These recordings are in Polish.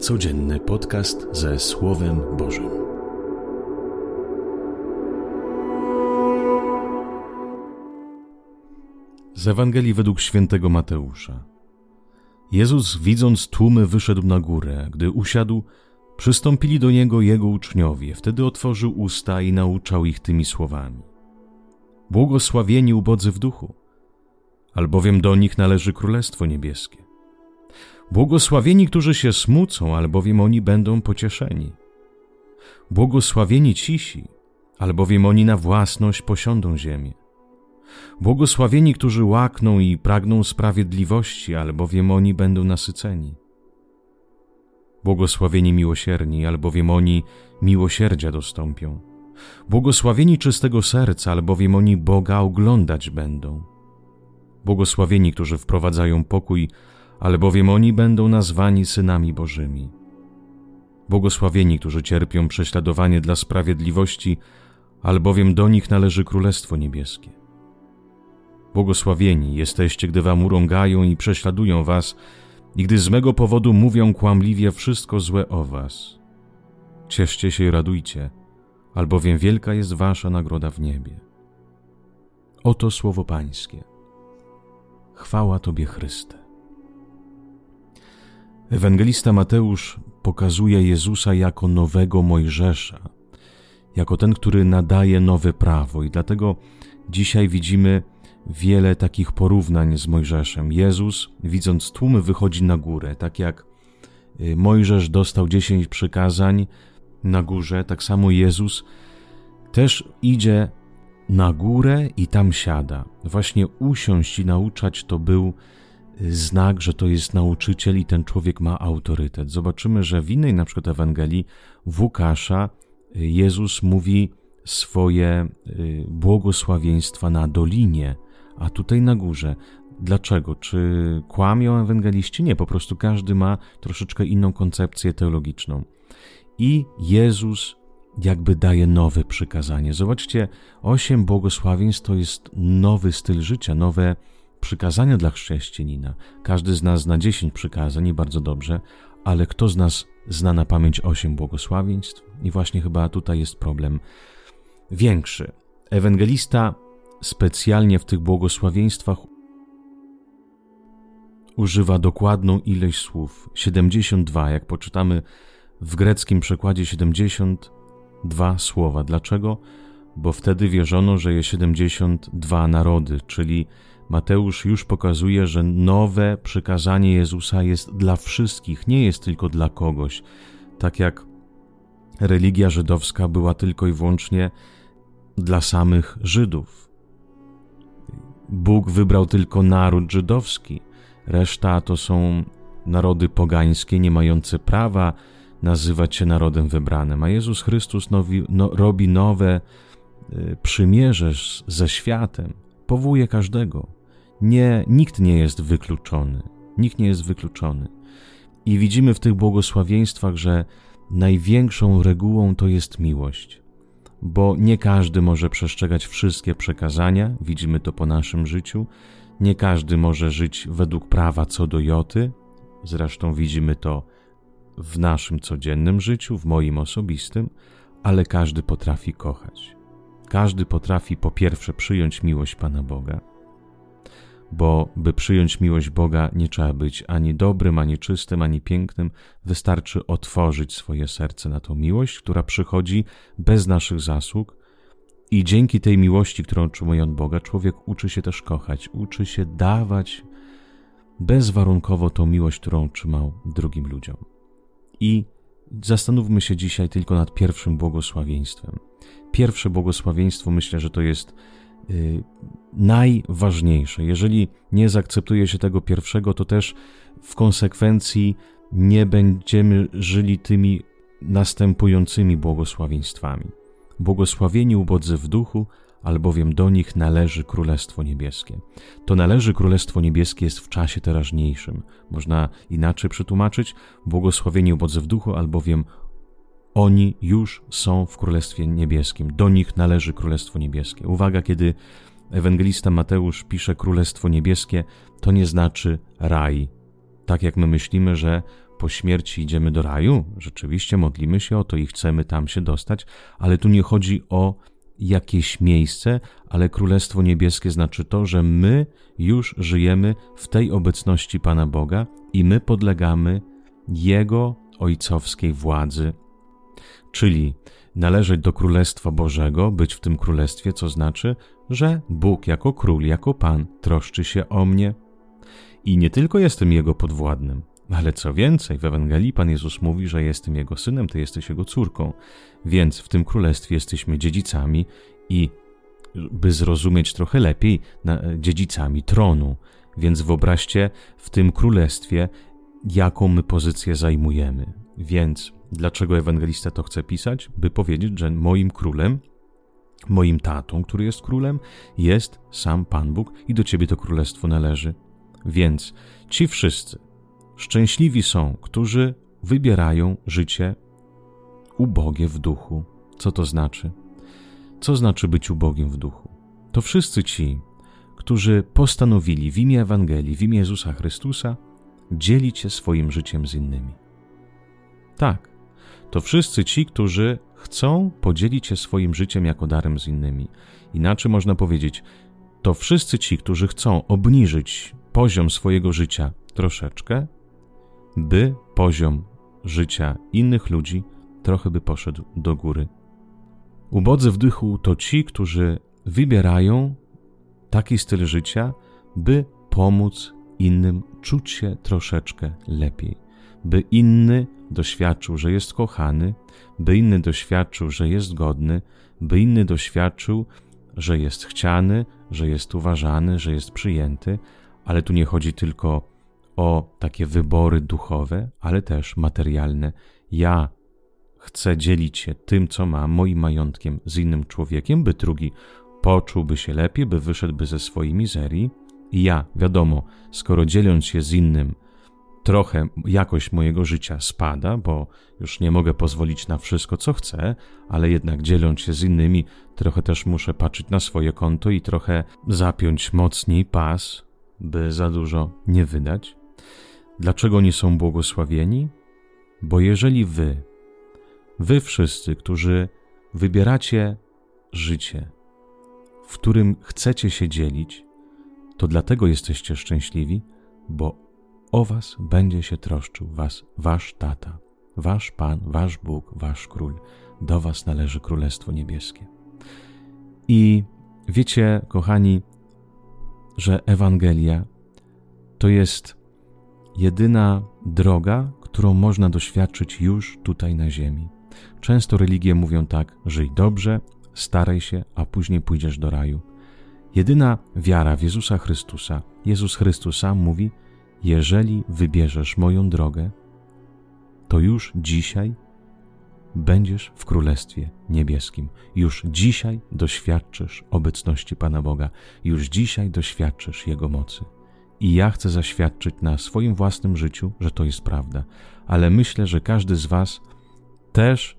Codzienny podcast ze Słowem Bożym. Z Ewangelii według świętego Mateusza. Jezus, widząc tłumy, wyszedł na górę. Gdy usiadł, przystąpili do niego jego uczniowie. Wtedy otworzył usta i nauczał ich tymi słowami. Błogosławieni ubodzy w duchu, albowiem do nich należy Królestwo Niebieskie. Błogosławieni, którzy się smucą, albowiem oni będą pocieszeni. Błogosławieni cisi, albowiem oni na własność posiądą ziemię. Błogosławieni, którzy łakną i pragną sprawiedliwości, albowiem oni będą nasyceni. Błogosławieni miłosierni, albowiem oni miłosierdzia dostąpią. Błogosławieni czystego serca, albowiem oni Boga oglądać będą. Błogosławieni, którzy wprowadzają pokój, albowiem oni będą nazwani synami Bożymi. Błogosławieni, którzy cierpią prześladowanie dla sprawiedliwości, albowiem do nich należy Królestwo Niebieskie. Błogosławieni jesteście, gdy wam urągają i prześladują was, i gdy z mego powodu mówią kłamliwie wszystko złe o was. Cieszcie się i radujcie, albowiem wielka jest wasza nagroda w niebie. Oto słowo Pańskie. Chwała Tobie, Chryste. Ewangelista Mateusz pokazuje Jezusa jako nowego Mojżesza, jako ten, który nadaje nowe prawo, i dlatego dzisiaj widzimy wiele takich porównań z Mojżeszem. Jezus, widząc tłumy, wychodzi na górę, tak jak y, Mojżesz dostał dziesięć przykazań na górze, tak samo Jezus też idzie na górę i tam siada. Właśnie usiąść i nauczać to był znak, że to jest nauczyciel i ten człowiek ma autorytet. Zobaczymy, że w innej na przykład Ewangelii w Łukasza Jezus mówi swoje y, błogosławieństwa na dolinie, a tutaj na górze. Dlaczego? Czy kłamią ewangeliści? Nie, po prostu każdy ma troszeczkę inną koncepcję teologiczną. I Jezus jakby daje nowe przykazanie. Zobaczcie, osiem błogosławieństw to jest nowy styl życia, nowe przykazania dla chrześcijanina. Każdy z nas zna dziesięć przykazań i bardzo dobrze, ale kto z nas zna na pamięć osiem błogosławieństw? I właśnie chyba tutaj jest problem większy. Ewangelista specjalnie w tych błogosławieństwach używa dokładną ilość słów 72, jak poczytamy w greckim przekładzie 72 słowa. Dlaczego? Bo wtedy wierzono, że jest 72 narody, czyli Mateusz już pokazuje, że nowe przykazanie Jezusa jest dla wszystkich, nie jest tylko dla kogoś. Tak jak religia żydowska była tylko i wyłącznie dla samych Żydów. Bóg wybrał tylko naród żydowski, reszta to są narody pogańskie, nie mające prawa nazywać się narodem wybranym. A Jezus Chrystus nowi, no, robi nowe y, przymierze ze światem, powołuje każdego nie, nikt nie jest wykluczony. Nikt nie jest wykluczony. I widzimy w tych błogosławieństwach, że największą regułą to jest miłość, bo nie każdy może przestrzegać wszystkie przekazania, widzimy to po naszym życiu, nie każdy może żyć według prawa co do joty, zresztą widzimy to w naszym codziennym życiu, w moim osobistym, ale każdy potrafi kochać. Każdy potrafi po pierwsze przyjąć miłość Pana Boga, bo by przyjąć miłość Boga nie trzeba być ani dobrym, ani czystym, ani pięknym, wystarczy otworzyć swoje serce na tą miłość, która przychodzi bez naszych zasług. I dzięki tej miłości, którą otrzymuje od Boga, człowiek uczy się też kochać, uczy się dawać bezwarunkowo tą miłość, którą otrzymał drugim ludziom. I zastanówmy się dzisiaj tylko nad pierwszym błogosławieństwem. Pierwsze błogosławieństwo myślę, że to jest najważniejsze. Jeżeli nie zaakceptuje się tego pierwszego, to też w konsekwencji nie będziemy żyli tymi następującymi błogosławieństwami. Błogosławieni ubodzy w duchu, albowiem do nich należy Królestwo Niebieskie. To należy Królestwo Niebieskie jest w czasie teraźniejszym. Można inaczej przetłumaczyć: błogosławieni ubodzy w duchu, albowiem oni już są w Królestwie Niebieskim. Do nich należy Królestwo Niebieskie. Uwaga, kiedy ewangelista Mateusz pisze Królestwo Niebieskie, to nie znaczy raj. tak jak my myślimy, że po śmierci idziemy do raju, rzeczywiście modlimy się o to i chcemy tam się dostać, ale tu nie chodzi o jakieś miejsce, ale Królestwo Niebieskie znaczy to, że my już żyjemy w tej obecności Pana Boga i my podlegamy Jego ojcowskiej władzy. Czyli należeć do Królestwa Bożego, być w tym Królestwie, co znaczy, że Bóg jako Król, jako Pan troszczy się o mnie. I nie tylko jestem Jego podwładnym, ale co więcej, w Ewangelii Pan Jezus mówi, że jestem Jego synem, Ty jesteś Jego córką. Więc w tym królestwie jesteśmy dziedzicami i, by zrozumieć trochę lepiej, dziedzicami tronu. Więc wyobraźcie w tym królestwie, jaką my pozycję zajmujemy. Więc dlaczego ewangelista to chce pisać? By powiedzieć, że moim królem, moim tatą, który jest królem, jest sam Pan Bóg i do ciebie to królestwo należy. Więc ci wszyscy, Szczęśliwi są, którzy wybierają życie ubogie w duchu. Co to znaczy? Co znaczy być ubogim w duchu? To wszyscy ci, którzy postanowili w imię Ewangelii, w imię Jezusa Chrystusa, dzielić się swoim życiem z innymi. Tak, to wszyscy ci, którzy chcą podzielić się swoim życiem jako darem z innymi. Inaczej można powiedzieć, to wszyscy ci, którzy chcą obniżyć poziom swojego życia troszeczkę, by poziom życia innych ludzi trochę by poszedł do góry. Ubodzy w duchu to ci, którzy wybierają taki styl życia, by pomóc innym czuć się troszeczkę lepiej, by inny doświadczył, że jest kochany, by inny doświadczył, że jest godny, by inny doświadczył, że jest chciany, że jest uważany, że jest przyjęty, ale tu nie chodzi tylko o takie wybory duchowe, ale też materialne. Ja chcę dzielić się tym, co mam, moim majątkiem z innym człowiekiem, by drugi poczułby się lepiej, by wyszedłby ze swojej mizerii. I ja, wiadomo, skoro dzieląc się z innym, trochę jakość mojego życia spada, bo już nie mogę pozwolić na wszystko, co chcę, ale jednak dzieląc się z innymi, trochę też muszę patrzeć na swoje konto i trochę zapiąć mocniej pas, by za dużo nie wydać. Dlaczego nie są błogosławieni? Bo jeżeli wy, wy wszyscy, którzy wybieracie życie, w którym chcecie się dzielić, to dlatego jesteście szczęśliwi, bo o was będzie się troszczył was, wasz tata, wasz Pan, wasz Bóg, wasz Król. Do was należy Królestwo Niebieskie. I wiecie, kochani, że Ewangelia to jest jedyna droga, którą można doświadczyć już tutaj na ziemi. Często religie mówią tak: żyj dobrze, staraj się, a później pójdziesz do raju. Jedyna wiara w Jezusa Chrystusa, Jezus Chrystus sam mówi: Jeżeli wybierzesz moją drogę, to już dzisiaj będziesz w Królestwie Niebieskim. Już dzisiaj doświadczysz obecności Pana Boga, już dzisiaj doświadczysz Jego mocy. I ja chcę zaświadczyć na swoim własnym życiu, że to jest prawda, ale myślę, że każdy z Was też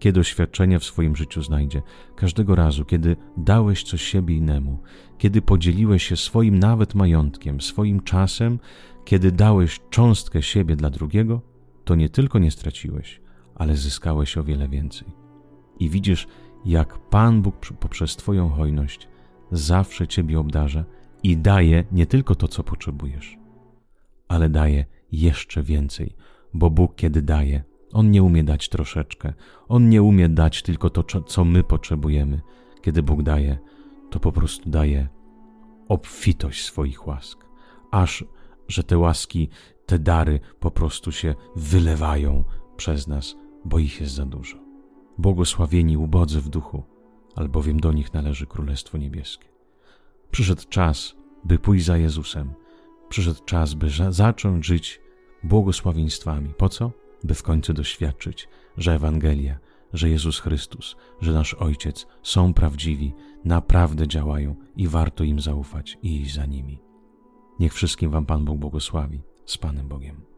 takie doświadczenie w swoim życiu znajdzie. Każdego razu, kiedy dałeś coś siebie innemu, kiedy podzieliłeś się swoim nawet majątkiem, swoim czasem, kiedy dałeś cząstkę siebie dla drugiego, to nie tylko nie straciłeś, ale zyskałeś o wiele więcej. I widzisz, jak Pan Bóg poprzez Twoją hojność zawsze Ciebie obdarza i daje nie tylko to, co potrzebujesz, ale daje jeszcze więcej, bo Bóg, kiedy daje, On nie umie dać troszeczkę, On nie umie dać tylko to, co my potrzebujemy. Kiedy Bóg daje, to po prostu daje obfitość swoich łask, aż że te łaski, te dary po prostu się wylewają przez nas, bo ich jest za dużo. Błogosławieni ubodzy w duchu, albowiem do nich należy Królestwo Niebieskie. Przyszedł czas, by pójść za Jezusem. Przyszedł czas, by zacząć żyć błogosławieństwami. Po co? By w końcu doświadczyć, że Ewangelia, że Jezus Chrystus, że nasz Ojciec są prawdziwi, naprawdę działają i warto im zaufać i iść za nimi. Niech wszystkim Wam Pan Bóg błogosławi. Z Panem Bogiem.